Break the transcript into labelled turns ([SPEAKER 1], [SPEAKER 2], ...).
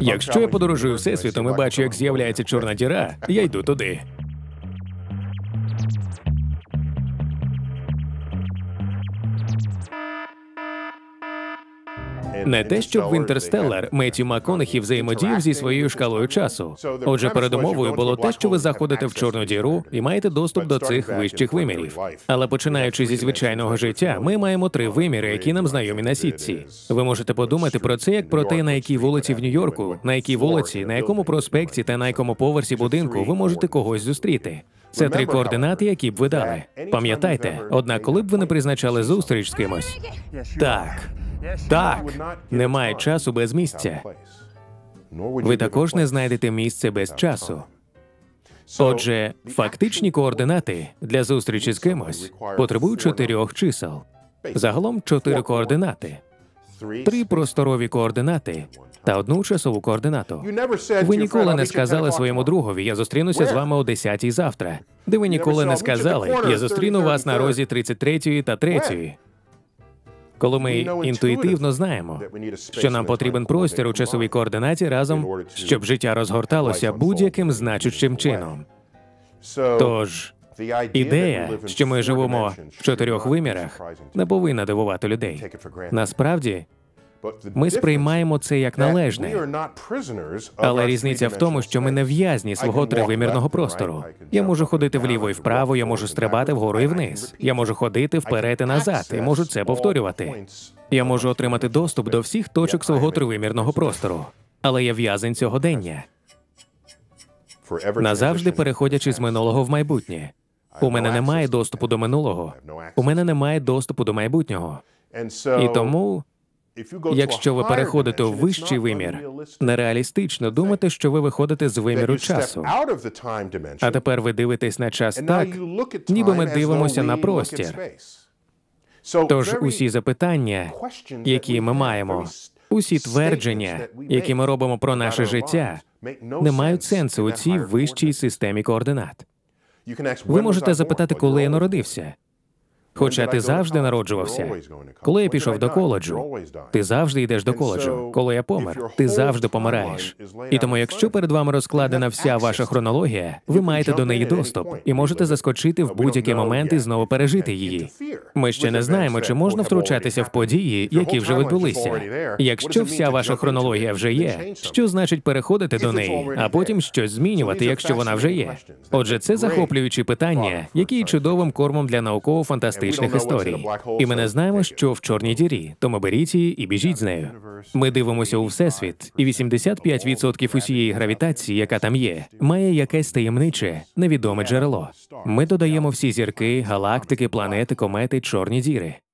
[SPEAKER 1] Якщо я подорожую всесвітом і бачу, як з'являється чорна діра, я йду туди. Не те, щоб в Інтерстеллар Меттю МакКонахі взаємодіяв зі своєю шкалою часу. Отже, передумовою було те, що ви заходите в чорну діру і маєте доступ до цих вищих вимірів. Але починаючи зі звичайного життя, ми маємо три виміри, які нам знайомі на сітці. Ви можете подумати про це як про те, на якій вулиці в Нью-Йорку, на якій вулиці, на якому проспекті та на якому поверсі будинку ви можете когось зустріти. Це три координати, які б ви дали. Пам'ятайте, однак, коли б ви не призначали зустріч з кимось, так. Так, немає часу без місця. Ви також не знайдете місце без часу. Отже, фактичні координати для зустрічі з кимось потребують чотирьох чисел. Загалом чотири координати, три просторові координати та одну часову координату. Ви ніколи не сказали своєму другові, я зустрінуся з вами о 10 завтра. Де ви ніколи не сказали, я зустріну вас на розі 33 та 3. Коли ми інтуїтивно знаємо, що нам потрібен простір у часовій координаті разом, щоб життя розгорталося будь-яким значущим чином. Тож ідея, що ми живемо в чотирьох вимірах, не повинна дивувати людей. Насправді, ми сприймаємо це як належне. Але різниця в тому, що ми не в'язні свого тривимірного простору. Я можу ходити вліво і вправо, я можу стрибати вгору і вниз. Я можу ходити вперед і назад, і можу це повторювати. Я можу отримати доступ до всіх точок свого тривимірного простору. Але я в'язень цього дення, назавжди переходячи з минулого в майбутнє. У мене немає доступу до минулого. У мене немає доступу до майбутнього. І тому. Якщо ви переходите у вищий вимір, нереалістично думати, що ви виходите з виміру часу. А тепер ви дивитесь на час так, ніби ми дивимося на простір. Тож усі запитання, які ми маємо, усі твердження, які ми робимо про наше життя, не мають сенсу у цій вищій системі координат. Ви можете запитати, коли я народився. Хоча ти завжди народжувався. Коли я пішов до коледжу, ти завжди йдеш до коледжу. Коли я помер, ти завжди помираєш. І тому, якщо перед вами розкладена вся ваша хронологія, ви маєте до неї доступ і можете заскочити в будь-який момент і знову пережити її. Ми ще не знаємо, чи можна втручатися в події, які вже відбулися. Якщо вся ваша хронологія вже є, що значить переходити до неї, а потім щось змінювати, якщо вона вже є. Отже, це захоплюючі питання, які є чудовим кормом для науково-фантастичних фантастичних історій. І ми не знаємо, що в чорній дірі, тому беріть її і біжіть з нею. Ми дивимося у всесвіт, і 85% усієї гравітації, яка там є, має якесь таємниче, невідоме джерело. Ми додаємо всі зірки, галактики, планети, комети, чорні діри.